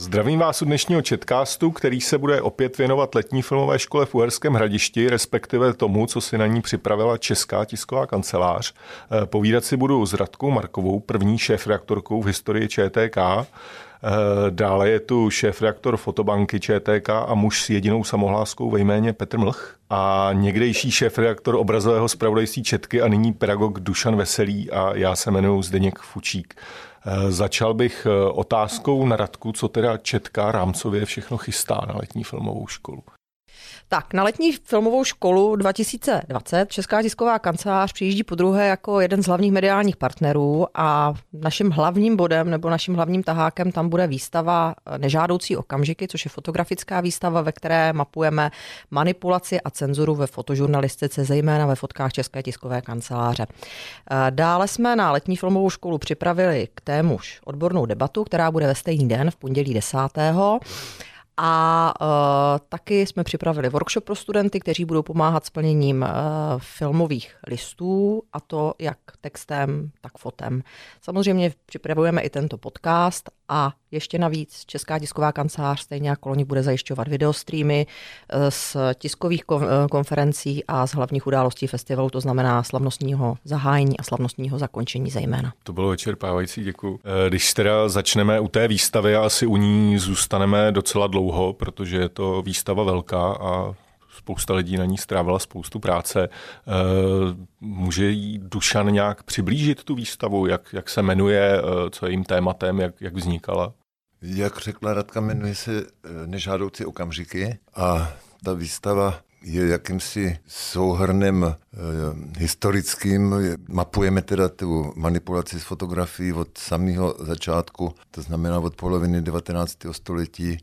Zdravím vás u dnešního chatcastu, který se bude opět věnovat letní filmové škole v Uherském hradišti, respektive tomu, co si na ní připravila Česká tisková kancelář. Eh, povídat si budu s Radkou Markovou, první šéf-reaktorkou v historii ČTK. Eh, dále je tu šéf-reaktor fotobanky ČTK a muž s jedinou samohláskou ve jméně Petr Mlch a někdejší šéf-reaktor obrazového zpravodajství Četky a nyní pedagog Dušan Veselý a já se jmenuji Zdeněk Fučík. Eh, začal bych eh, otázkou na Radku, co teda Četka rámcově všechno chystá na letní filmovou školu. Tak, na letní filmovou školu 2020 Česká tisková kancelář přijíždí po druhé jako jeden z hlavních mediálních partnerů a naším hlavním bodem nebo naším hlavním tahákem tam bude výstava Nežádoucí okamžiky, což je fotografická výstava, ve které mapujeme manipulaci a cenzuru ve fotožurnalistice, zejména ve fotkách České tiskové kanceláře. Dále jsme na letní filmovou školu připravili k témuž odbornou debatu, která bude ve stejný den v pondělí 10. A uh, taky jsme připravili workshop pro studenty, kteří budou pomáhat s plněním uh, filmových listů, a to jak textem, tak fotem. Samozřejmě připravujeme i tento podcast a ještě navíc Česká tisková kancelář stejně jako loni bude zajišťovat videostreamy eh, z tiskových konferencí a z hlavních událostí festivalu, to znamená slavnostního zahájení a slavnostního zakončení zejména. To bylo vyčerpávající, děkuji. Když teda začneme u té výstavy, asi u ní zůstaneme docela dlouho, protože je to výstava velká a spousta lidí na ní strávila spoustu práce. Může jí Dušan nějak přiblížit tu výstavu, jak, jak se jmenuje, co je jím tématem, jak, jak vznikala? Jak řekla Radka, jmenuje se eh, Nežádoucí okamžiky a ta výstava je jakýmsi souhrnem historickým. Mapujeme teda tu manipulaci s fotografií od samého začátku, to znamená od poloviny 19. století,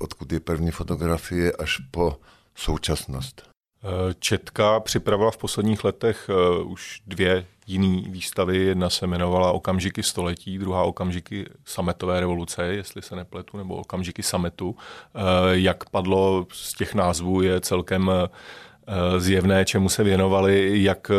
odkud je první fotografie, až po současnost. Četka připravila v posledních letech už dvě jiný výstavy. Jedna se jmenovala Okamžiky století, druhá Okamžiky sametové revoluce, jestli se nepletu, nebo Okamžiky sametu. Eh, jak padlo z těch názvů, je celkem eh, zjevné, čemu se věnovali, jak eh,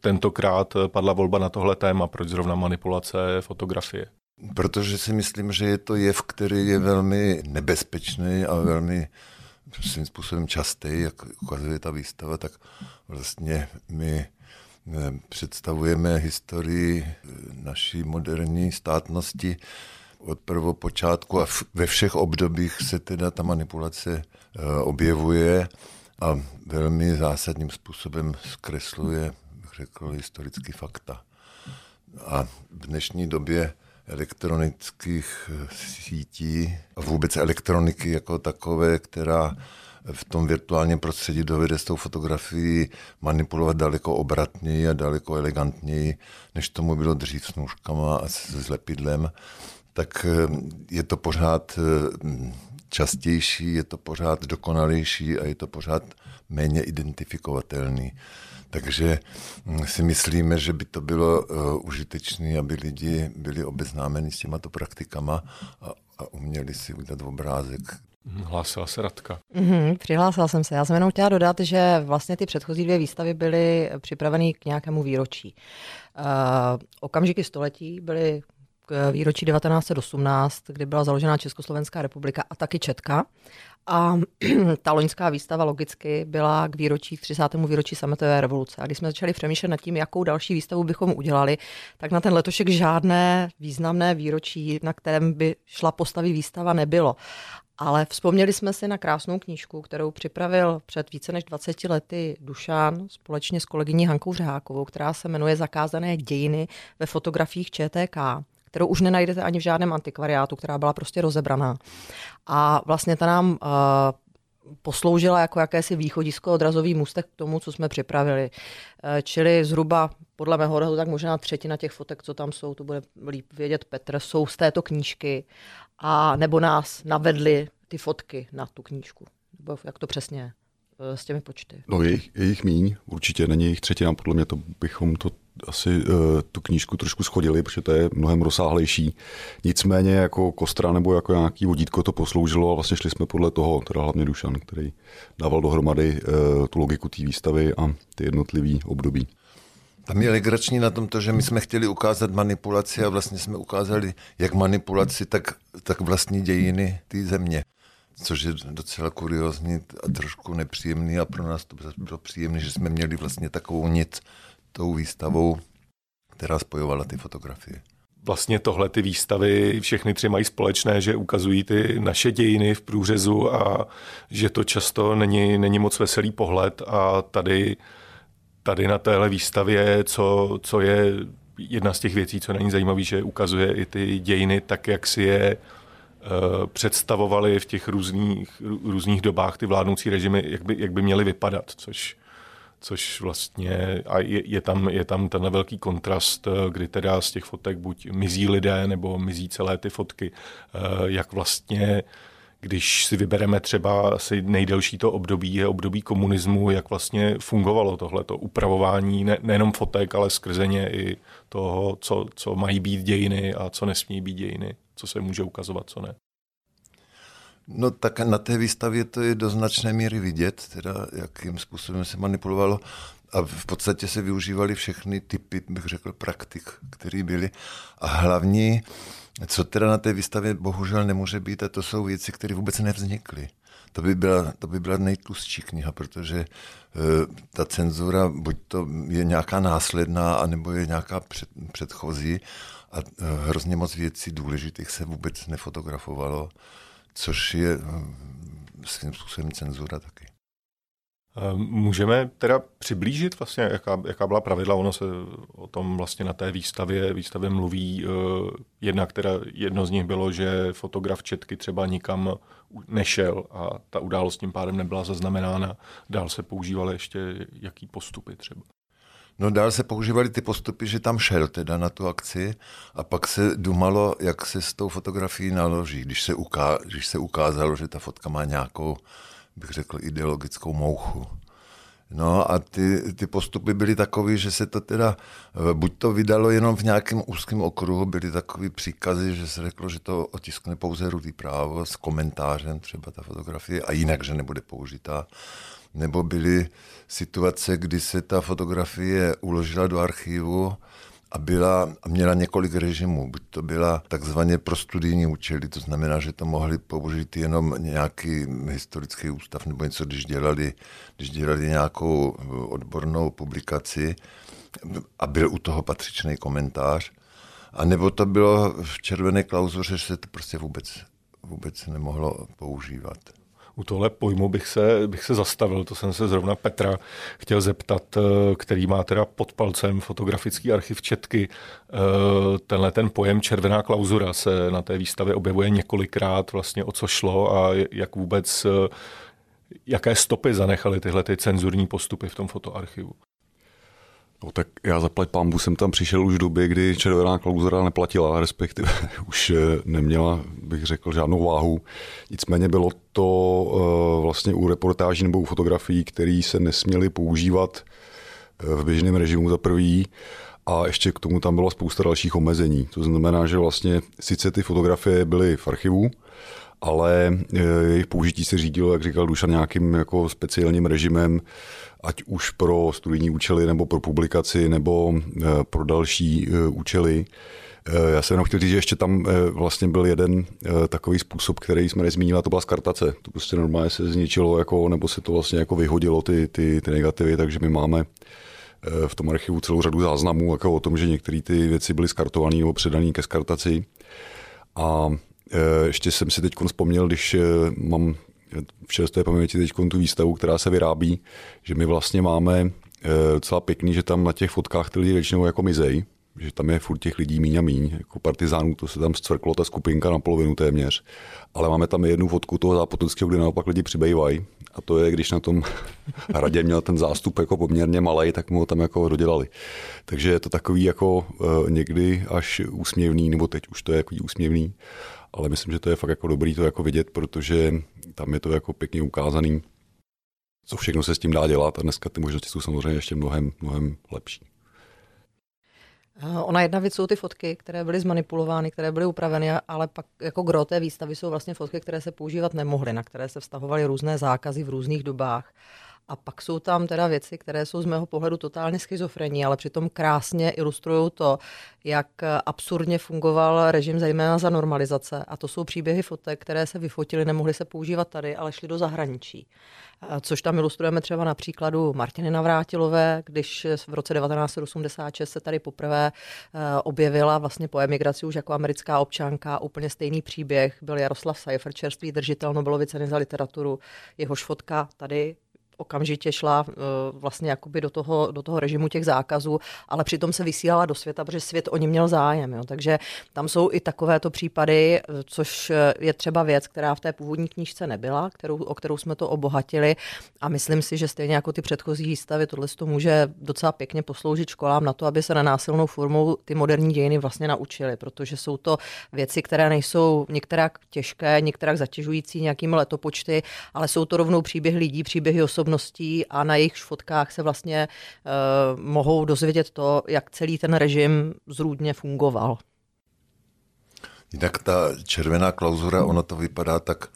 tentokrát padla volba na tohle téma, proč zrovna manipulace fotografie. Protože si myslím, že je to jev, který je velmi nebezpečný a velmi svým způsobem častý, jak ukazuje ta výstava, tak vlastně my představujeme historii eh, naší moderní státnosti od prvopočátku a ve všech obdobích se teda ta manipulace eh, objevuje a velmi zásadním způsobem zkresluje, bych řekl, historický fakta. A v dnešní době elektronických eh, sítí a vůbec elektroniky jako takové, která v tom virtuálním prostředí dovede s tou fotografií manipulovat daleko obratněji a daleko elegantněji, než tomu bylo dřív s nůžkama a s lepidlem, tak eh, je to pořád eh, častější, je to pořád dokonalejší a je to pořád méně identifikovatelný. Takže hm, si myslíme, že by to bylo uh, užitečné, aby lidi byli obeznámeni s těmato praktikama a, a uměli si udělat obrázek, Hlásila se Radka. Mm-hmm, přihlásila jsem se. Já jsem jenom chtěla dodat, že vlastně ty předchozí dvě výstavy byly připraveny k nějakému výročí. Uh, okamžiky století byly k výročí 1918, kdy byla založena Československá republika a taky Četka. A ta loňská výstava logicky byla k výročí, k 30. výročí sametové revoluce. A když jsme začali přemýšlet nad tím, jakou další výstavu bychom udělali, tak na ten letošek žádné významné výročí, na kterém by šla postavy výstava, nebylo. Ale vzpomněli jsme si na krásnou knížku, kterou připravil před více než 20 lety Dušan společně s kolegyní Hankou Řehákovou, která se jmenuje Zakázané dějiny ve fotografiích ČTK kterou už nenajdete ani v žádném antikvariátu, která byla prostě rozebraná. A vlastně ta nám uh, posloužila jako jakési východisko, odrazový můstek k tomu, co jsme připravili. Uh, čili zhruba podle mého odhadu tak možná třetina těch fotek, co tam jsou, to bude líp vědět Petr, jsou z této knížky a nebo nás navedli ty fotky na tu knížku. Nebo jak to přesně je eh, s těmi počty? No je jich, je jich míň, určitě není jich třetina, podle mě to bychom to asi uh, tu knížku trošku schodili, protože to je mnohem rozsáhlejší. Nicméně jako kostra nebo jako nějaký vodítko to posloužilo a vlastně šli jsme podle toho, teda hlavně Dušan, který dával dohromady uh, tu logiku té výstavy a ty jednotlivé období. Tam je legrační na tom to, že my jsme chtěli ukázat manipulaci a vlastně jsme ukázali jak manipulaci, tak, tak vlastní dějiny té země. Což je docela kuriozní a trošku nepříjemný a pro nás to bylo příjemné, že jsme měli vlastně takovou nic tou výstavou, která spojovala ty fotografie. Vlastně tohle ty výstavy všechny tři mají společné, že ukazují ty naše dějiny v průřezu a že to často není, není moc veselý pohled. A tady, tady na téhle výstavě, co, co je jedna z těch věcí, co není zajímavé, že ukazuje i ty dějiny tak, jak si je uh, představovali v těch různých, různých dobách ty vládnoucí režimy, jak by, jak by měly vypadat, což což vlastně a je, je, tam, je tam ten velký kontrast, eh, kdy teda z těch fotek buď mizí lidé, nebo mizí celé ty fotky, eh, jak vlastně když si vybereme třeba asi nejdelší to období, je období komunismu, jak vlastně fungovalo tohleto upravování ne, nejenom fotek, ale skrze ně i toho, co, co mají být dějiny a co nesmí být dějiny, co se může ukazovat, co ne. No tak na té výstavě to je do značné míry vidět, teda jakým způsobem se manipulovalo. A v podstatě se využívaly všechny typy, bych řekl, praktik, které byly. A hlavní, co teda na té výstavě bohužel nemůže být, a to jsou věci, které vůbec nevznikly. To by byla, to by byla nejtlustší kniha, protože e, ta cenzura buď to je nějaká následná, anebo je nějaká před, předchozí a e, hrozně moc věcí důležitých se vůbec nefotografovalo což je hm, svým způsobem cenzura taky. Můžeme teda přiblížit vlastně, jaká, jaká byla pravidla, ono se o tom vlastně na té výstavě, výstavě mluví. Eh, jedna, která, jedno z nich bylo, že fotograf Četky třeba nikam nešel a ta událost tím pádem nebyla zaznamenána. Dál se používaly ještě jaký postupy třeba. No dál se používaly ty postupy, že tam šel teda na tu akci a pak se dumalo, jak se s tou fotografií naloží, když se, uká, když se ukázalo, že ta fotka má nějakou, bych řekl, ideologickou mouchu. No a ty, ty postupy byly takové, že se to teda, eh, buď to vydalo jenom v nějakém úzkém okruhu, byly takové příkazy, že se řeklo, že to otiskne pouze rudý právo s komentářem třeba ta fotografie a jinak, že nebude použitá nebo byly situace, kdy se ta fotografie uložila do archivu a byla, a měla několik režimů. Buď to byla takzvaně pro studijní účely, to znamená, že to mohli použít jenom nějaký historický ústav nebo něco, když dělali, když dělali nějakou odbornou publikaci a byl u toho patřičný komentář. A nebo to bylo v červené klauzuře, že se to prostě vůbec, vůbec nemohlo používat u tohle pojmu bych se, bych se zastavil. To jsem se zrovna Petra chtěl zeptat, eh, který má teda pod palcem fotografický archiv Četky. Eh, tenhle ten pojem červená klauzura se na té výstavě objevuje několikrát, vlastně o co šlo a jak vůbec eh, jaké stopy zanechaly tyhle ty cenzurní postupy v tom fotoarchivu. No, tak já zaplať pámbu jsem tam přišel už v době, kdy červená klauzura neplatila, respektive už eh, neměla, bych řekl, žádnou váhu. Nicméně bylo to uh, vlastně u reportáží nebo u fotografií, které se nesměly používat eh, v běžném režimu za prvý a ještě k tomu tam bylo spousta dalších omezení. To znamená, že vlastně sice ty fotografie byly v archivu, ale jejich použití se řídilo, jak říkal Dušan, nějakým jako speciálním režimem, ať už pro studijní účely, nebo pro publikaci, nebo eh, pro další eh, účely. Já jsem jenom chtěl říct, že ještě tam vlastně byl jeden takový způsob, který jsme nezmínili, to byla skartace. To prostě normálně se zničilo, jako, nebo se to vlastně jako vyhodilo ty, ty, ty negativy, takže my máme v tom archivu celou řadu záznamů jako o tom, že některé ty věci byly skartované nebo předané ke skartaci. A ještě jsem si teď vzpomněl, když mám v čerstvé paměti teď tu výstavu, která se vyrábí, že my vlastně máme eh, docela pěkný, že tam na těch fotkách ty lidi většinou jako mizej, že tam je furt těch lidí míň a míň, jako partizánů, to se tam zcvrklo ta skupinka na polovinu téměř. Ale máme tam jednu fotku toho zápotockého, kde naopak lidi přibývají. A to je, když na tom hradě měl ten zástup jako poměrně malý, tak mu ho tam jako dodělali. Takže je to takový jako někdy až úsměvný, nebo teď už to je jako úsměvný, ale myslím, že to je fakt jako dobrý to jako vidět, protože tam je to jako pěkně ukázaný, co všechno se s tím dá dělat a dneska ty možnosti jsou samozřejmě ještě mnohem, mnohem lepší. Ona jedna věc jsou ty fotky, které byly zmanipulovány, které byly upraveny, ale pak jako gro té výstavy jsou vlastně fotky, které se používat nemohly, na které se vztahovaly různé zákazy v různých dobách. A pak jsou tam teda věci, které jsou z mého pohledu totálně schizofrení, ale přitom krásně ilustrují to, jak absurdně fungoval režim zejména za normalizace. A to jsou příběhy fotek, které se vyfotily, nemohly se používat tady, ale šly do zahraničí. Což tam ilustrujeme třeba na příkladu Martiny Navrátilové, když v roce 1986 se tady poprvé eh, objevila vlastně po emigraci už jako americká občanka. Úplně stejný příběh byl Jaroslav Seifert, čerstvý držitel Nobelovy ceny za literaturu. Jehož fotka tady okamžitě šla eh, vlastně jakoby do toho, do toho režimu těch zákazů, ale přitom se vysílala do světa, protože svět o ně měl zájem. Jo. Takže tam jsou i takovéto případy, eh, což eh, je třeba věc, která v té původní knížce nebyla, kterou, o kterou jsme to obohatili a myslím si, že stejně jako ty předchozí výstavy, tohle to může docela pěkně posloužit školám na to, aby se na násilnou formou ty moderní dějiny vlastně naučili, protože jsou to věci, které nejsou některak těžké, některak zatěžující nějakými letopočty, ale jsou to rovnou příběhy lidí, příběhy osobností, osobností a na jejich fotkách se vlastně uh, mohou dozvědět to, jak celý ten režim zrůdně fungoval. Jinak ta červená klauzura, ono to vypadá tak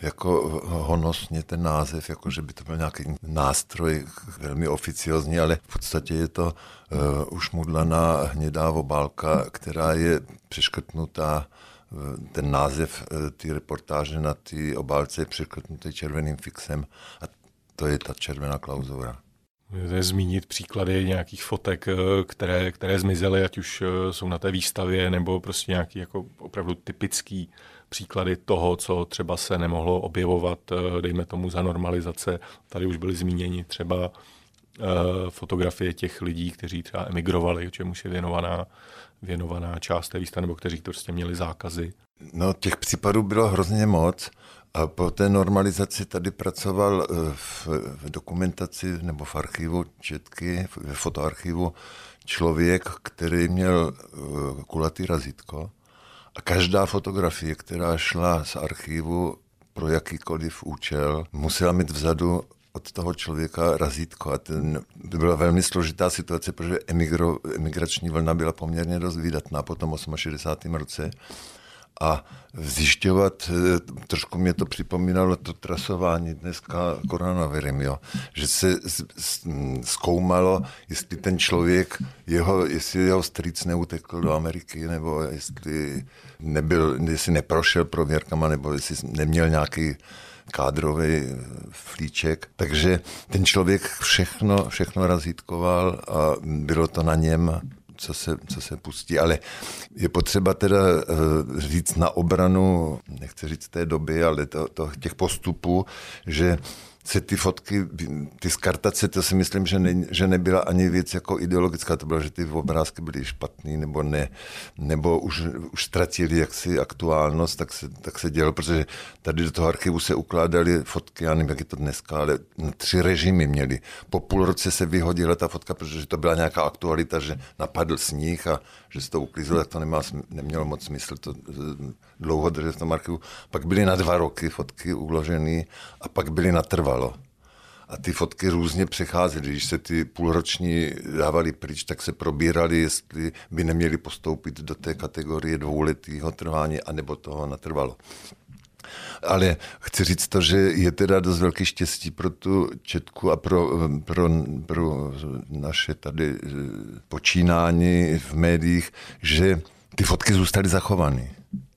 jako honosně ten název, jako že by to byl nějaký nástroj velmi oficiozní, ale v podstatě je to uh, už mudlaná hnědá obálka, která je přeškrtnutá ten název ty reportáže na ty obálce je přeškrtnutý červeným fixem a to je ta červená klauzura. Můžete zmínit příklady nějakých fotek, eh, které, které zmizely, ať už eh, jsou na té výstavě, nebo prostě nějaký jako opravdu typický příklady toho, co třeba se nemohlo objevovat, eh, dejme tomu za normalizace. Tady už byly zmíněni třeba fotografie těch lidí, kteří třeba emigrovali, čemuž je věnovaná, věnovaná část té výstavy, nebo kteří prostě měli zákazy. No, těch případů bylo hrozně moc. A po té normalizaci tady pracoval eh, v, v dokumentaci nebo v archivu Četky, v fotoarchivu, člověk, který měl eh, kulatý razítko a každá fotografie, která šla z archivu pro jakýkoliv účel, musela mít vzadu od toho člověka razítko. A ten, to byla velmi složitá situace, protože emigro, emigrační vlna byla poměrně dost vydatná po tom 68. roce a zjišťovat, eh, trošku mě to připomínalo to trasování dneska koronavirem, jo, že se zkoumalo, jestli ten člověk, jeho, jestli jeho strýc neutekl do Ameriky, nebo jestli nebyl, jestli neprošel prověrkama, nebo jestli neměl nějaký kádrový flíček. Takže ten člověk všechno, všechno razítkoval a bylo to na něm, co se, co se pustí. Ale je potřeba teda uh, říct na obranu, nechci říct té doby, ale to, to, těch postupů, že se ty fotky, ty skartace, to si myslím, že, ne, že nebyla ani věc jako ideologická, to bylo, že ty obrázky byly špatný nebo ne, nebo už, už ztratili jaksi aktuálnost, tak se, tak se dělo, protože tady do toho archivu se ukládaly fotky, já nevím, jak je to dneska, ale tři režimy měli. Po půl roce se vyhodila ta fotka, protože to byla nějaká aktualita, že napadl sníh a že se to uklízelo, tak to nemá, nemělo moc smysl to dlouho držet v tom archivu. Pak byly na dva roky fotky uložené a pak byly natrvalo. A ty fotky různě přecházely. Když se ty půlroční dávali pryč, tak se probírali, jestli by neměli postoupit do té kategorie dvouletého trvání, anebo toho natrvalo. Ale chci říct to, že je teda dost velký štěstí pro tu Četku a pro, pro, pro naše tady eh, počínání v médiích, že ty fotky zůstaly zachovány.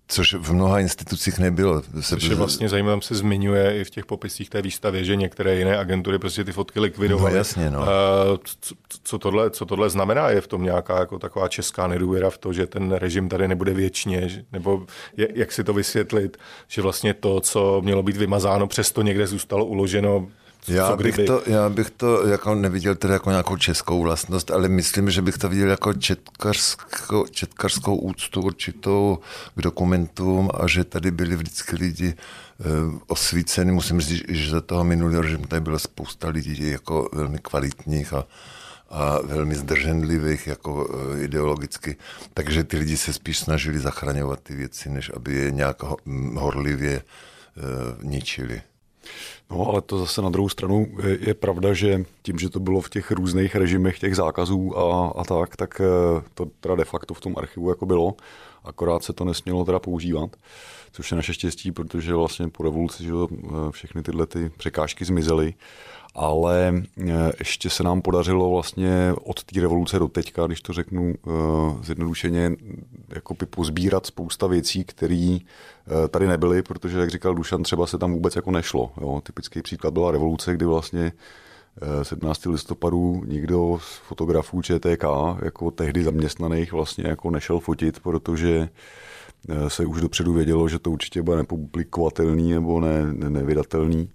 Což v mnoha institucích nebylo. Což je vlastně zajímavé, se zmiňuje i v těch popisích té výstavě, že některé jiné agentury prostě ty fotky likvidovaly. No jasně, no. Co, co, tohle, co tohle znamená? Je v tom nějaká jako taková česká nedůvěra v to, že ten režim tady nebude věčně? Nebo je, jak si to vysvětlit, že vlastně to, co mělo být vymazáno, přesto někde zůstalo uloženo já bych, to, já bych to jako neviděl teda jako nějakou českou vlastnost, ale myslím, že bych to viděl jako četkařskou, četkařskou úctu určitou k dokumentům a že tady byli vždycky lidi uh, osvíceni. Musím říct, že za toho minulého režimu tady byla spousta lidí jako velmi kvalitních a, a velmi zdrženlivých jako uh, ideologicky. Takže ty lidi se spíš snažili zachraňovat ty věci, než aby je nějak horlivě uh, ničili. No ale to zase na druhou stranu je, pravda, že tím, že to bylo v těch různých režimech těch zákazů a, a tak, tak eh, to teda de facto v tom archivu jako bylo, akorát se to nesmělo teda používat, což je naše štěstí, protože vlastně po revoluci že eh, všechny tyhle ty překážky zmizely ale ještě se nám podařilo vlastně od té revoluce do teďka, když to řeknu zjednodušeně, jako pozbírat spousta věcí, které tady nebyly, protože, jak říkal Dušan, třeba se tam vůbec jako nešlo. Jo. Typický příklad byla revoluce, kdy vlastně 17. listopadu nikdo z fotografů ČTK, jako tehdy zaměstnaných, vlastně jako nešel fotit, protože eh, se už dopředu vědělo, že to určitě bude nepublikovatelný nebo ne, ne, nevydatelný.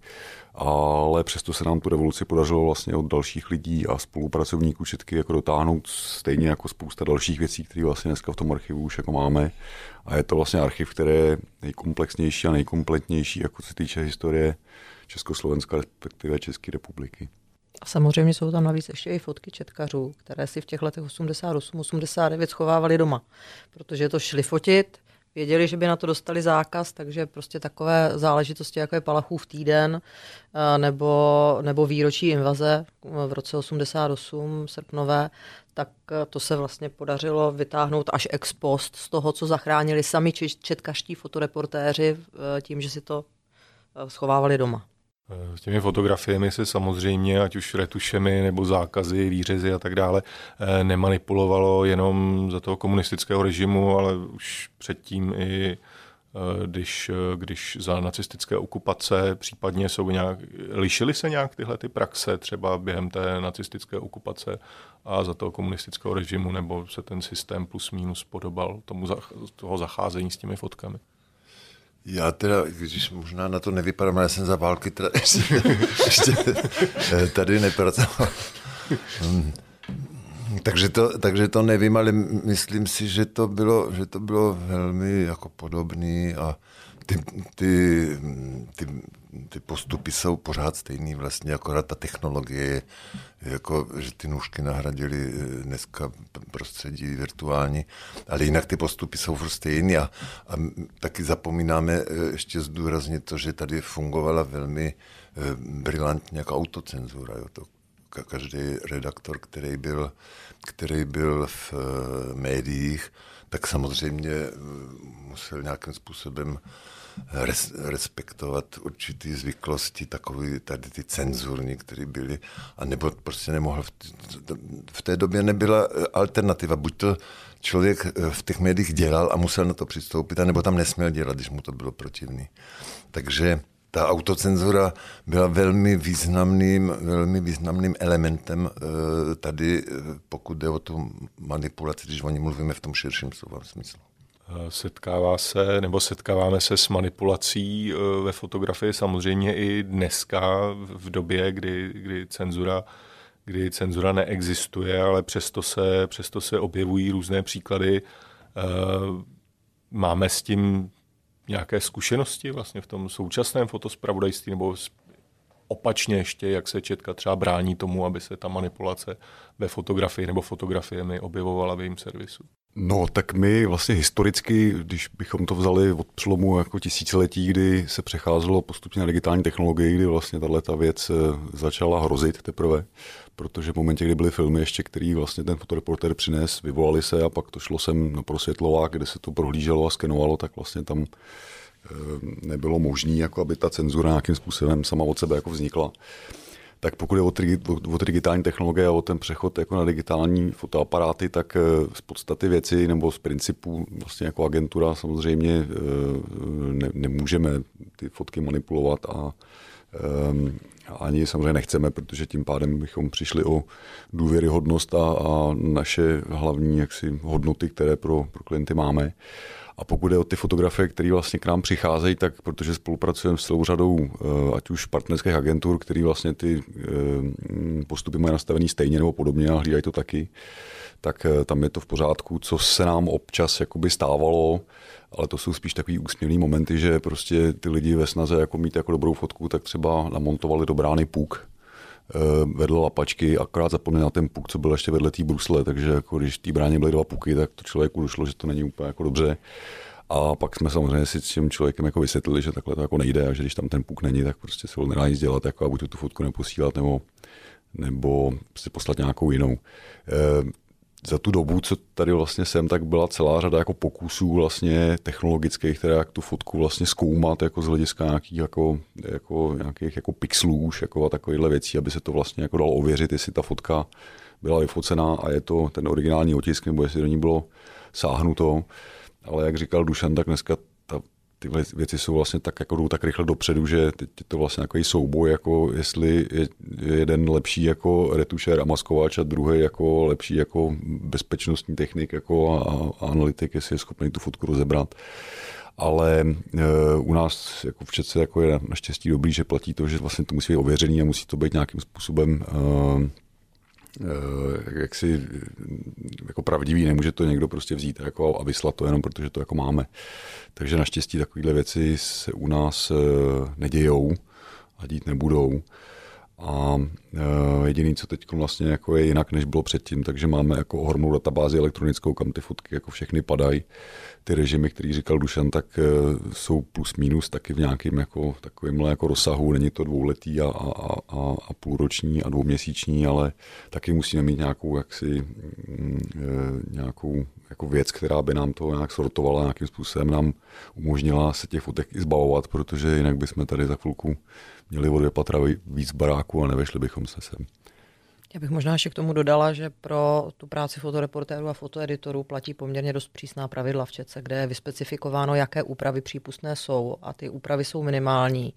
Ale přesto se nám tu revoluci podařilo vlastně od dalších lidí a spolupracovníků všetky jako dotáhnout stejně jako spousta dalších věcí, které vlastně dneska v tom archivu už jako máme. A je to vlastně archiv, který je nejkomplexnější a nejkompletnější, jako se týče historie Československa, respektive České republiky. A samozřejmě jsou tam navíc ještě i fotky četkařů, které si v těch letech 88-89 schovávali doma, protože to šli fotit, věděli, že by na to dostali zákaz, takže prostě takové záležitosti, jako je Palachův týden eh, nebo, nebo výročí invaze v roce 88 srpnové, tak eh, to se vlastně podařilo vytáhnout až ex post z toho, co zachránili sami četkaští fotoreportéři eh, tím, že si to schovávali doma. S těmi fotografiemi se samozřejmě, ať už retušemi nebo zákazy, výřezy a tak dále, eh, nemanipulovalo jenom za toho komunistického režimu, ale už předtím i eh, když, eh, když za nacistické okupace případně jsou nějak, lišily se nějak tyhle ty praxe třeba během té nacistické okupace a za toho komunistického režimu, nebo se ten systém plus minus podobal tomu toho zacházení s těmi fotkami? Já teda, když možná na to nevypadám, já jsem za války teda ještě, ještě tady nepracoval. Takže to, takže to nevím, ale myslím si, že to bylo, že to bylo velmi jako podobný a ty, ty, ty, ty postupy jsou pořád stejný vlastně, akorát ta technologie je, jako, že ty nůžky nahradily eh, dneska prostředí virtuální, ale jinak ty postupy jsou furt stejný a, a taky zapomínáme eh, ještě zdůraznit to, že tady fungovala velmi eh, brilantně jako autocenzura. Jo. To každý redaktor, který byl, který byl v médiích, tak samozřejmě musel nějakým způsobem res, respektovat určitý zvyklosti, takové tady ty cenzurní, které byly, a nebo prostě nemohl, v, v té době nebyla eh, alternativa, buď to člověk eh, v těch médiích dělal a musel na to přistoupit, nebo tam nesměl dělat, když mu to bylo protivný. Takže ta autocenzura byla velmi významným, velmi významným elementem eh, tady, pokud jde o tu manipulaci, když o ní mluvíme v tom širším slova smyslu. Setkává se, nebo setkáváme se s manipulací eh, ve fotografii samozřejmě i dneska v době, kdy, kdy cenzura kdy cenzura neexistuje, ale přesto se, přesto se objevují různé příklady. Eh, máme s tím nějaké zkušenosti vlastně v tom současném fotospravodajství nebo opačně ještě, jak se Četka třeba brání tomu, aby se ta manipulace ve fotografii nebo fotografiemi objevovala v jejím servisu? No, tak my vlastně historicky, když bychom to vzali od přelomu jako tisíciletí, kdy se přecházelo postupně na digitální technologii, kdy vlastně tahle ta věc eh, začala hrozit teprve, protože v momentě, kdy byly filmy ještě, který vlastně ten fotoreporter přines, vyvolali se a pak to šlo sem na prosvětlovák, kde se to prohlíželo a skenovalo, tak vlastně tam eh, nebylo možné, jako aby ta cenzura nějakým způsobem sama od sebe jako vznikla tak pokud je o, tri, o, digitální technologie a o ten přechod jako na digitální fotoaparáty, tak eh, z podstaty věci nebo z principů vlastně jako agentura samozřejmě eh, ne, nemůžeme ty fotky manipulovat a um, ani samozřejmě nechceme, protože tím pádem bychom přišli o důvěryhodnost a, a naše hlavní jaksi, hodnoty, které pro, pro klienty máme. A pokud je o ty fotografie, které vlastně k nám přicházejí, tak protože spolupracujeme s celou řadou, eh, ať už partnerských agentur, které vlastně ty eh, postupy mají nastavený stejně nebo podobně a hlídají to taky, tak eh, tam je to v pořádku, co se nám občas jakoby stávalo, ale to jsou spíš takový úsměvný momenty, že prostě ty lidi ve snaze jako mít jako dobrou fotku, tak třeba namontovali do brány puk, vedle lapačky, akorát zapomněl na ten puk, co byl ještě vedle té brusle, takže jako když té bráně byly dva puky, tak to člověku došlo, že to není úplně jako dobře. A pak jsme samozřejmě si s tím člověkem jako vysvětlili, že takhle to jako nejde a že když tam ten puk není, tak prostě se ho nedá nic dělat, jako a buď tu fotku neposílat, nebo, nebo si poslat nějakou jinou. Za tu dobu, co tady vlastně jsem, tak byla celá řada jako pokusů vlastně technologických, které jak tu fotku vlastně zkoumat jako z hlediska nějakých jako, jako, nějakých jako pixelů už jako a takovýchhle věcí, aby se to vlastně jako dalo ověřit, jestli ta fotka byla vyfocená a je to ten originální otisk, nebo jestli do ní bylo sáhnuto. Ale jak říkal Dušan, tak dneska ty věci jsou vlastně tak, jako jdou tak rychle dopředu, že teď je to vlastně takový souboj, jako jestli je jeden lepší jako retušer a maskovač a druhý jako lepší jako bezpečnostní technik jako a, a analytik, jestli je schopný tu fotku rozebrat. Ale e, u nás jako v Čece jako je naštěstí dobrý, že platí to, že vlastně to musí být ověřený a musí to být nějakým způsobem e, Eh, jak si jako pravdivý, nemůže to někdo prostě vzít jako a vyslat to jenom protože to jako máme. Takže naštěstí takovéhle věci se u nás eh, nedějou a dít nebudou. A uh, jediný, co teď vlastně jako je jinak, než bylo předtím, takže máme jako ohromnou databázi elektronickou, kam ty fotky jako všechny padají. Ty režimy, který říkal Dušan, tak uh, jsou plus minus taky v nějakém jako takovémhle jako rozsahu. Není to dvouletý a, a, a, a půlroční a dvouměsíční, ale taky musíme mít nějakou jaksi, mm, nějakou jako věc, která by nám to nějak sortovala, nějakým způsobem nám umožnila se těch fotek i zbavovat, protože jinak bychom tady za chvilku měli o dvě patra víc baráku a nevešli bychom se sem. Já bych možná ještě k tomu dodala, že pro tu práci fotoreportérů a fotoeditorů platí poměrně dost přísná pravidla v Čece, kde je vyspecifikováno, jaké úpravy přípustné jsou a ty úpravy jsou minimální.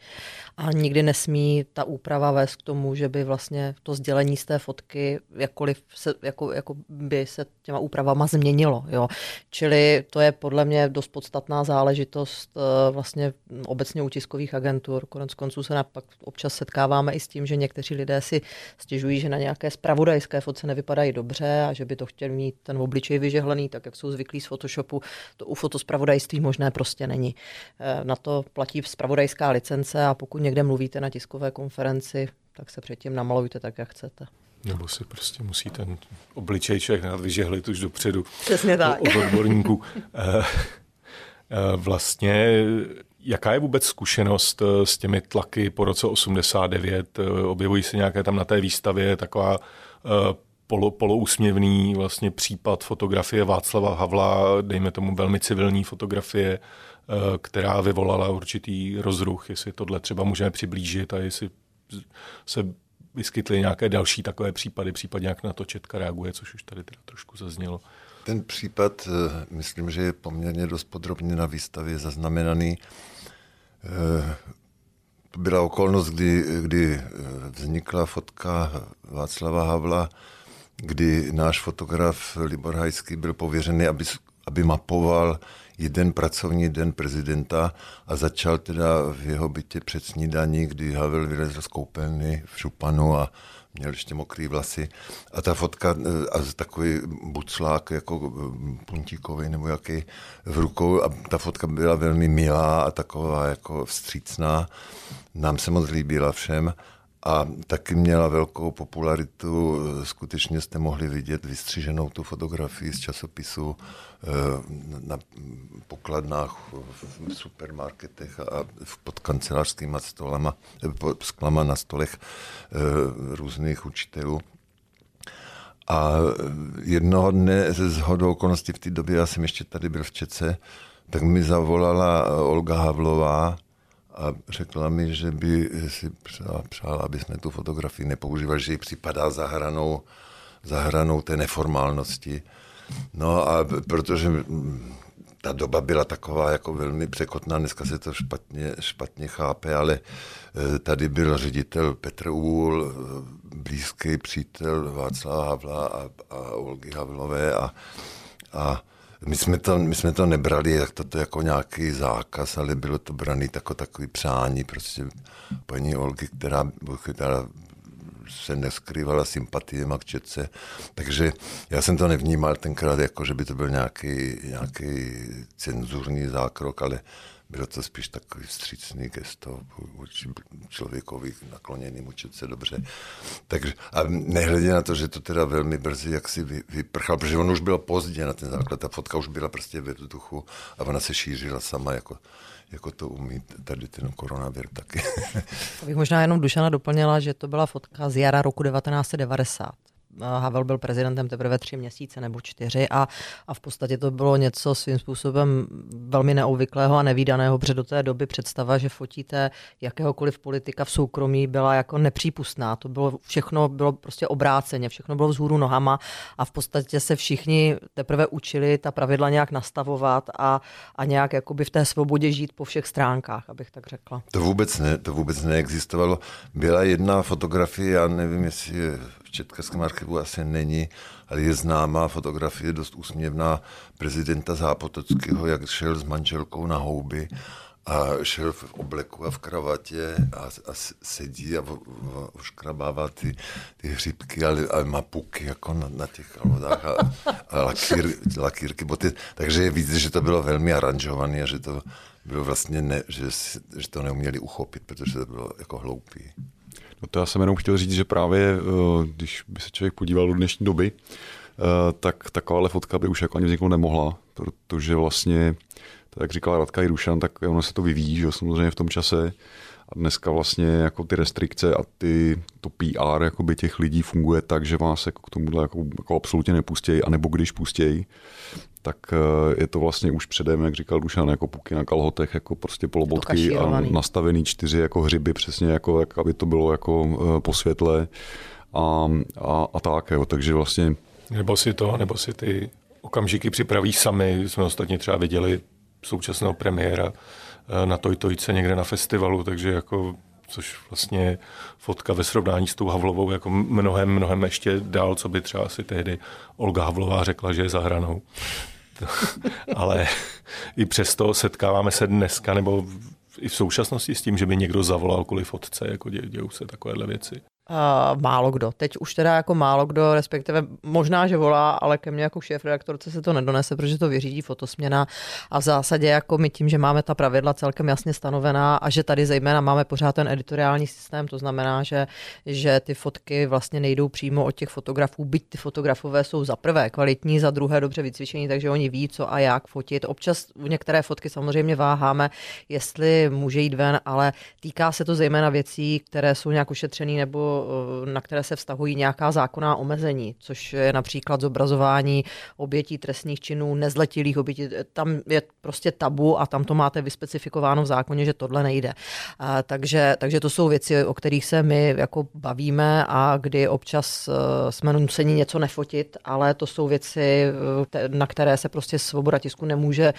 A nikdy nesmí ta úprava vést k tomu, že by vlastně to sdělení z té fotky jakkoliv se, jako, jako by se těma úpravama změnilo. Jo. Čili to je podle mě dost podstatná záležitost eh, vlastně obecně u tiskových agentur. Konec konců se napak občas setkáváme i s tím, že někteří lidé si stěžují, že na nějaké nějaké spravodajské fotce nevypadají dobře a že by to chtěl mít ten obličej vyžehlený, tak jak jsou zvyklí z Photoshopu, to u fotospravodajství možné prostě není. Eh, na to platí spravodajská licence a pokud někde mluvíte na tiskové konferenci, tak se předtím namalujte tak, jak chcete. Nebo si prostě musí ten obličej člověk nechat vyžehlit už dopředu. Přesně tak. Od odborníků. Eh, eh, vlastně Jaká je vůbec zkušenost eh, s těmi tlaky po roce 89? Eh, objevují se nějaké tam na té výstavě taková eh, polo, polousměvný vlastně případ fotografie Václava Havla, dejme tomu velmi civilní fotografie, která vyvolala určitý rozruch, jestli tohle třeba můžeme přiblížit a jestli se vyskytly nějaké další takové případy, případně jak na to Četka reaguje, což už tady teda trošku zaznělo. Ten případ, myslím, že je poměrně dost podrobně na výstavě zaznamenaný. Eh, byla okolnost, kdy, kdy eh, vznikla fotka Václava Havla, kdy náš fotograf Libor Hajský byl pověřený, aby, aby mapoval jeden pracovní den prezidenta a začal teda v jeho bytě před snídaní, kdy Havel vylezl z koupelny v Šupanu a měl ještě mokrý vlasy. A ta fotka eh, a takový buclák jako eh, puntíkový nebo jaký v rukou. A ta fotka byla velmi milá a taková jako vstřícná. Nám se moc líbila všem a taky měla velkou popularitu. Skutečně jste mohli vidět vystřiženou tu fotografii z časopisu eh, na pokladnách v supermarketech a pod kancelářskými stolama, pod sklama na stolech eh, různých učitelů. A jednoho dne ze zhodou okolností v té době, já jsem ještě tady byl v Čece, tak mi zavolala Olga Havlová, a řekla mi, že by si přála, aby jsme tu fotografii nepoužívali, že jí připadá za hranou, za hranou té neformálnosti. No a protože ta doba byla taková jako velmi překotná, dneska se to špatně, špatně chápe, ale e, tady byl ředitel Petr Úl, e, blízký přítel Václava Havla a, a Olgy Havlové a, a my jsme, to, my jsme to nebrali jak to jako nějaký zákaz, ale bylo to braný jako takový přání prostě paní Olgy, která, která se neskrývala sympatie k Četce. Takže já jsem to nevnímal tenkrát jako, že by to byl nějaký, nějaký cenzurní zákrok, ale bylo to spíš takový vstřícný gesto člověkovi nakloněný učit se dobře. Takže, a nehledě na to, že to teda velmi brzy jak si vyprchal, protože on už byl pozdě na ten základ, ta fotka už byla prostě ve vzduchu a ona se šířila sama jako jako to umí tady ten koronavir taky. to bych možná jenom Dušana doplnila, že to byla fotka z jara roku 1990. Havel byl prezidentem teprve tři měsíce nebo čtyři a, a v podstatě to bylo něco svým způsobem velmi neobvyklého a nevýdaného, protože do té doby představa, že fotíte jakéhokoliv politika v soukromí byla jako nepřípustná. To bylo všechno bylo prostě obráceně, všechno bylo vzhůru nohama a v podstatě se všichni teprve učili ta pravidla nějak nastavovat a, a nějak jakoby v té svobodě žít po všech stránkách, abych tak řekla. To vůbec ne, to vůbec neexistovalo. Byla jedna fotografie, já nevím, jestli je Českém archivu asi není, ale je známá fotografie, dost úsměvná prezidenta Zápotockého, jak šel s manželkou na houby a šel v obleku a v kravatě a, a sedí a oškrabává ty, ty hřibky, ale, ale má puky jako na, na těch kalvodách a, a lakír, lakírky, boty. Takže je vidět, že to bylo velmi aranžované a že to bylo vlastně, ne, že, že to neuměli uchopit, protože to bylo jako hloupý. No to já jsem jenom chtěl říct, že právě, eh, když by se člověk podíval do dnešní doby, eh, tak takováhle fotka by už jako ani vzniknout nemohla, protože vlastně, tak jak říkala Radka Jirušan, tak ono se to vyvíjí, že samozřejmě v tom čase. A dneska vlastně jako ty restrikce a ty, to PR jakoby těch lidí funguje tak, že vás jako k tomuhle jako, jako absolutně nepustějí, anebo když pustějí, tak eh, je to vlastně už předem, jak říkal Dušan, jako puky na kalhotech, jako prostě polobotky a nastavený čtyři jako hřiby, přesně jako, jak, aby to bylo jako eh, po světle a, a, a tak, jo. takže vlastně... Nebo si to, nebo si ty okamžiky připraví sami, jsme ostatně třeba viděli současného premiéra na Tojtojce někde na festivalu, takže jako což vlastně fotka ve srovnání s tou Havlovou jako mnohem, mnohem ještě dál, co by třeba si tehdy Olga Havlová řekla, že je za hranou. ale i přesto setkáváme se dneska nebo i v současnosti s tím, že by někdo zavolal kvůli fotce, jako dě, dějou se takovéhle věci. Uh, málo kdo. Teď už teda jako málo kdo, respektive možná, že volá, ale ke mně jako šéf redaktorce se to nedonese, protože to vyřídí fotosměna a v zásadě jako my tím, že máme ta pravidla celkem jasně stanovená a že tady zejména máme pořád ten editoriální systém, to znamená, že, že ty fotky vlastně nejdou přímo od těch fotografů, byť ty fotografové jsou za prvé kvalitní, za druhé dobře vycvičení, takže oni ví, co a jak fotit. Občas některé fotky samozřejmě váháme, jestli může jít ven, ale týká se to zejména věcí, které jsou nějak ušetřené nebo na které se vztahují nějaká zákonná omezení, což je například zobrazování obětí trestných činů, nezletilých obětí. Tam je prostě tabu a tam to máte vyspecifikováno v zákoně, že tohle nejde. A, takže, takže to jsou věci, o kterých se my jako bavíme a kdy občas e, jsme nuceni něco nefotit, ale to jsou věci, na které se prostě svoboda tisku nemůže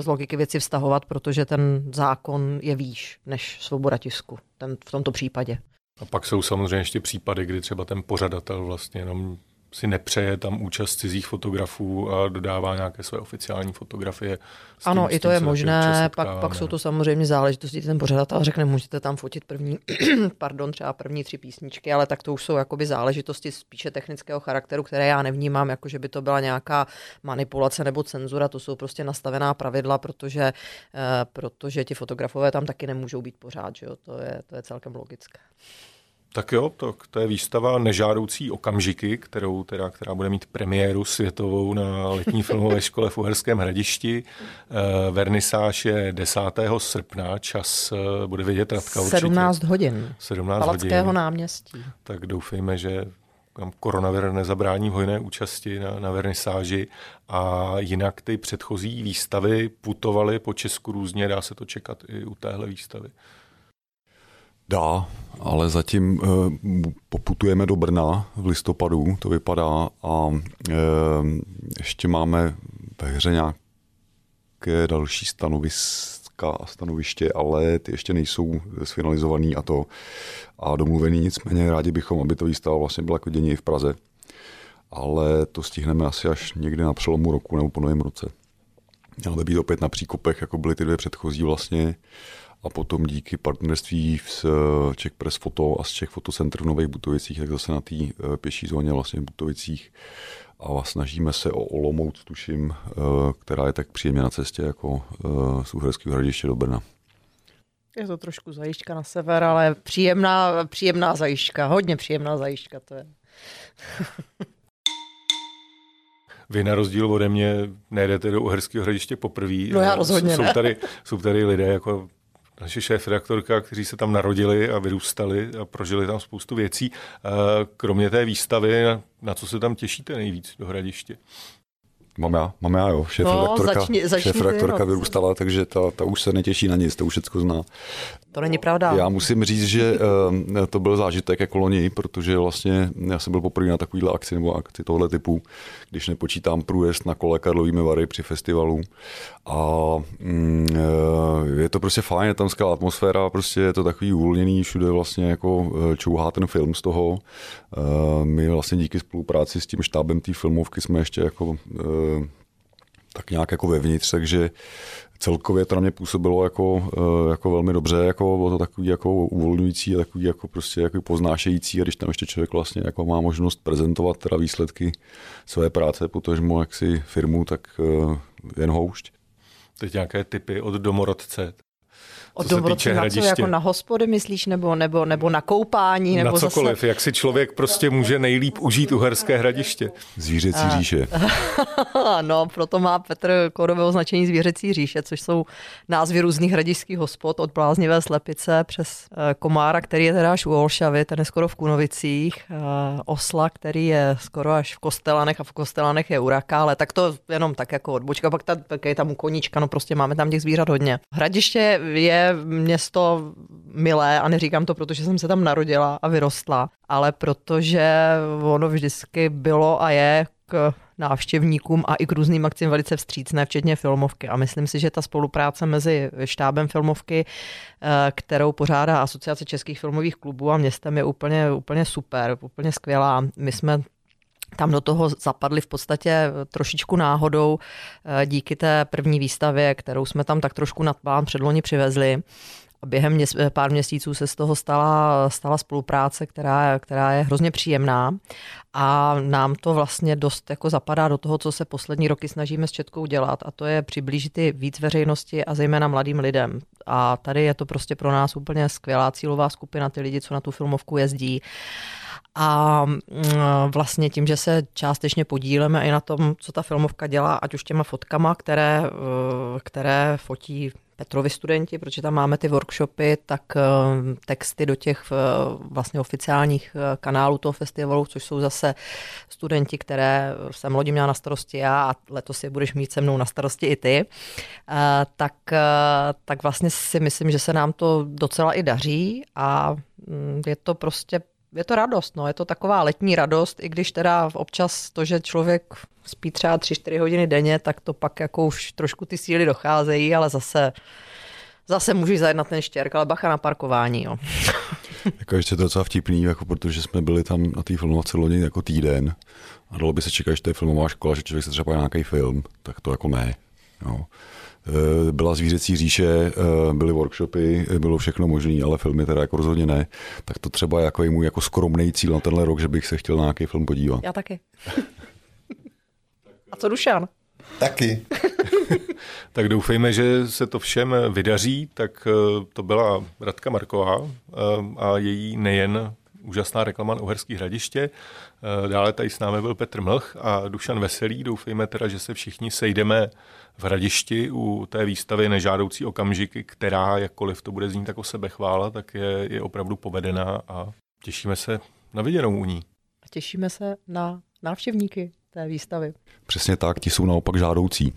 z logiky věci vztahovat, protože ten zákon je výš než svoboda tisku ten, v tomto případě. A pak jsou samozřejmě ještě případy, kdy třeba ten pořadatel vlastně jenom si nepřeje tam účast cizích fotografů a dodává nějaké své oficiální fotografie. Tím, ano, i to je možné, pak, pak jsou to samozřejmě záležitosti, ten pořadatel řekne, můžete tam fotit první, pardon, třeba první tři písničky, ale tak to už jsou jakoby záležitosti spíše technického charakteru, které já nevnímám, jako že by to byla nějaká manipulace nebo cenzura, to jsou prostě nastavená pravidla, protože, eh, protože ti fotografové tam taky nemůžou být pořád, že jo? To, je, to je celkem logické. Tak jo, to, to je výstava Nežádoucí okamžiky, kterou, teda, která bude mít premiéru světovou na letní filmové škole v Uherském hradišti. Eh, vernisáž je 10. srpna, čas eh, bude vidět Radka určitě. 17 hodin. 17 Palackého hodin. náměstí. Tak doufejme, že tam koronavir nezabrání v hojné účasti na, na vernisáži a jinak ty předchozí výstavy putovaly po Česku různě, dá se to čekat i u téhle výstavy. Dá, ale zatím uh, poputujeme do Brna v listopadu, to vypadá, a uh, ještě máme ve hře nějaké další stanoviska a stanoviště, ale ty ještě nejsou sfinalizovaný a to a domluvený. Nicméně rádi bychom, aby to výstava vlastně byla jako dění i v Praze. Ale to stihneme asi až někdy na přelomu roku nebo po novém roce. Mělo by být opět na příkopech, jako byly ty dvě předchozí vlastně a potom díky partnerství s eh, Czech Press Photo a s Czech Photo Center v Nových Butovicích, tak zase na té eh, pěší zóně vlastně v Butovicích a snažíme se o Olomouc, tuším, eh, která je tak příjemně na cestě jako z Uherského hradiště do Brna. Je to trošku zajišťka na sever, ale příjemná, příjemná zajišťka, hodně příjemná zajišťka to je. Vy na rozdíl ode mě nejdete do Uherského hradiště poprvé. No já rozhodně jsou, tady, jsou tady lidé jako naše šéf-redaktorka, kteří se tam narodili a vyrůstali a prožili tam spoustu věcí. Kromě té výstavy, na co se tam těšíte nejvíc do Hradiště? Mám já, mám já, jo. Šéf no, začni, začni šéf redaktorka vyrůstala, takže ta, ta už se netěší na nic, to už všechno zná. To není pravda. Já musím říct, že uh, to byl zážitek jako loni, protože vlastně já jsem byl poprvé na takovýhle akci nebo akci tohle typu, když nepočítám průjezd na kole Karlovými Vary při festivalu. A mm, uh, je to prostě fajn, je tam skvělá atmosféra, prostě je to takový uvolněný, všude vlastně jako eh, čouhá ten film z toho. My vlastně díky spolupráci s tím štábem té filmovky jsme ještě jako tak nějak jako vevnitř, takže celkově to na mě působilo jako, eh, jako velmi dobře, jako bylo to takový jako uvolňující a takový jako prostě jako poznášející a když tam ještě člověk vlastně jako má možnost prezentovat teda výsledky své práce, potažmo jaksi firmu, tak eh, jen houšť. Teď nějaké typy od domorodce, od dobroci na co, jako na hospody myslíš, nebo, nebo, nebo na koupání? Nebo na cokoliv, zase... jak si člověk prostě může nejlíp užít Uherské hradiště. Zvířecí a... říše. no, proto má Petr kódové označení Zvířecí říše, což jsou názvy různých hradišských hospod, od bláznivé slepice přes eh, Komára, který je teda až u Olšavy, ten je skoro v Kunovicích, eh, Osla, který je skoro až v Kostelanech a v Kostelanech je Uraka, ale tak to jenom tak jako odbočka, pak, ta, pak je tam u koníčka, no prostě máme tam těch zvířat hodně. Hradiště je město milé a neříkám to, protože jsem se tam narodila a vyrostla, ale protože ono vždycky bylo a je k návštěvníkům a i k různým akcím velice vstřícné, včetně filmovky. A myslím si, že ta spolupráce mezi štábem filmovky, eh, kterou pořádá Asociace českých filmových klubů a městem je úplně, úplně super, úplně skvělá. My jsme tam do toho zapadli v podstatě trošičku náhodou eh, díky té první výstavě, kterou jsme tam tak trošku nad plán předloni přivezli. Během měs- eh, pár měsíců se z toho stala, stala spolupráce, která, která je hrozně příjemná a nám to vlastně dost jako zapadá do toho, co se poslední roky snažíme s Četkou dělat a to je přiblížit i víc veřejnosti a zejména mladým lidem. A tady je to prostě pro nás úplně skvělá cílová skupina, ty lidi, co na tu filmovku jezdí. A mm, vlastně tím, že se částečně podíleme i na tom, co ta filmovka dělá, ať už těma fotkama, které, eh, které fotí Petrovi studenti, protože tam máme ty workshopy, tak eh, texty do těch eh, vlastně oficiálních kanálů toho festivalu, což jsou zase studenti, které jsem lodi měla na starosti já a letos je budeš mít se mnou na starosti i ty, tak, tak vlastně si myslím, že se nám to docela i daří a mm, je to prostě je to radost, no, je to taková letní radost, i když teda občas to, že člověk spí třeba 3-4 hodiny denně, tak to pak jako už trošku ty síly docházejí, ale zase zase můžeš zajet na ten štěrk, ale bacha na parkování, jo. jako ještě to docela vtipný, jako protože jsme byli tam na té filmovací loni jako týden a dalo by se čekat, že to je filmová škola, že člověk se třeba nějaký film, tak to jako ne. Jo. Eh, byla zvířecí říše, eh, byly workshopy, bylo všechno možné, ale filmy teda jako rozhodně ne. Tak to třeba jako je můj jako skromný cíl na tenhle rok, že bych se chtěl na nějaký film podívat. Já taky. A co Dušan? Taky. tak doufejme, že se to všem vydaří. Tak eh, to byla Radka Marková a její nejen úžasná reklama na Uherský hradiště. Dále tady s námi byl Petr Mlch a Dušan Veselý. Doufejme teda, že se všichni sejdeme v Hradišti u té výstavy Nežádoucí okamžiky, která, jakkoliv to bude znít jako sebechvála, tak je, je opravdu povedená a těšíme se na viděnou u ní. Těšíme se na návštěvníky té výstavy. Přesně tak, ti jsou naopak žádoucí.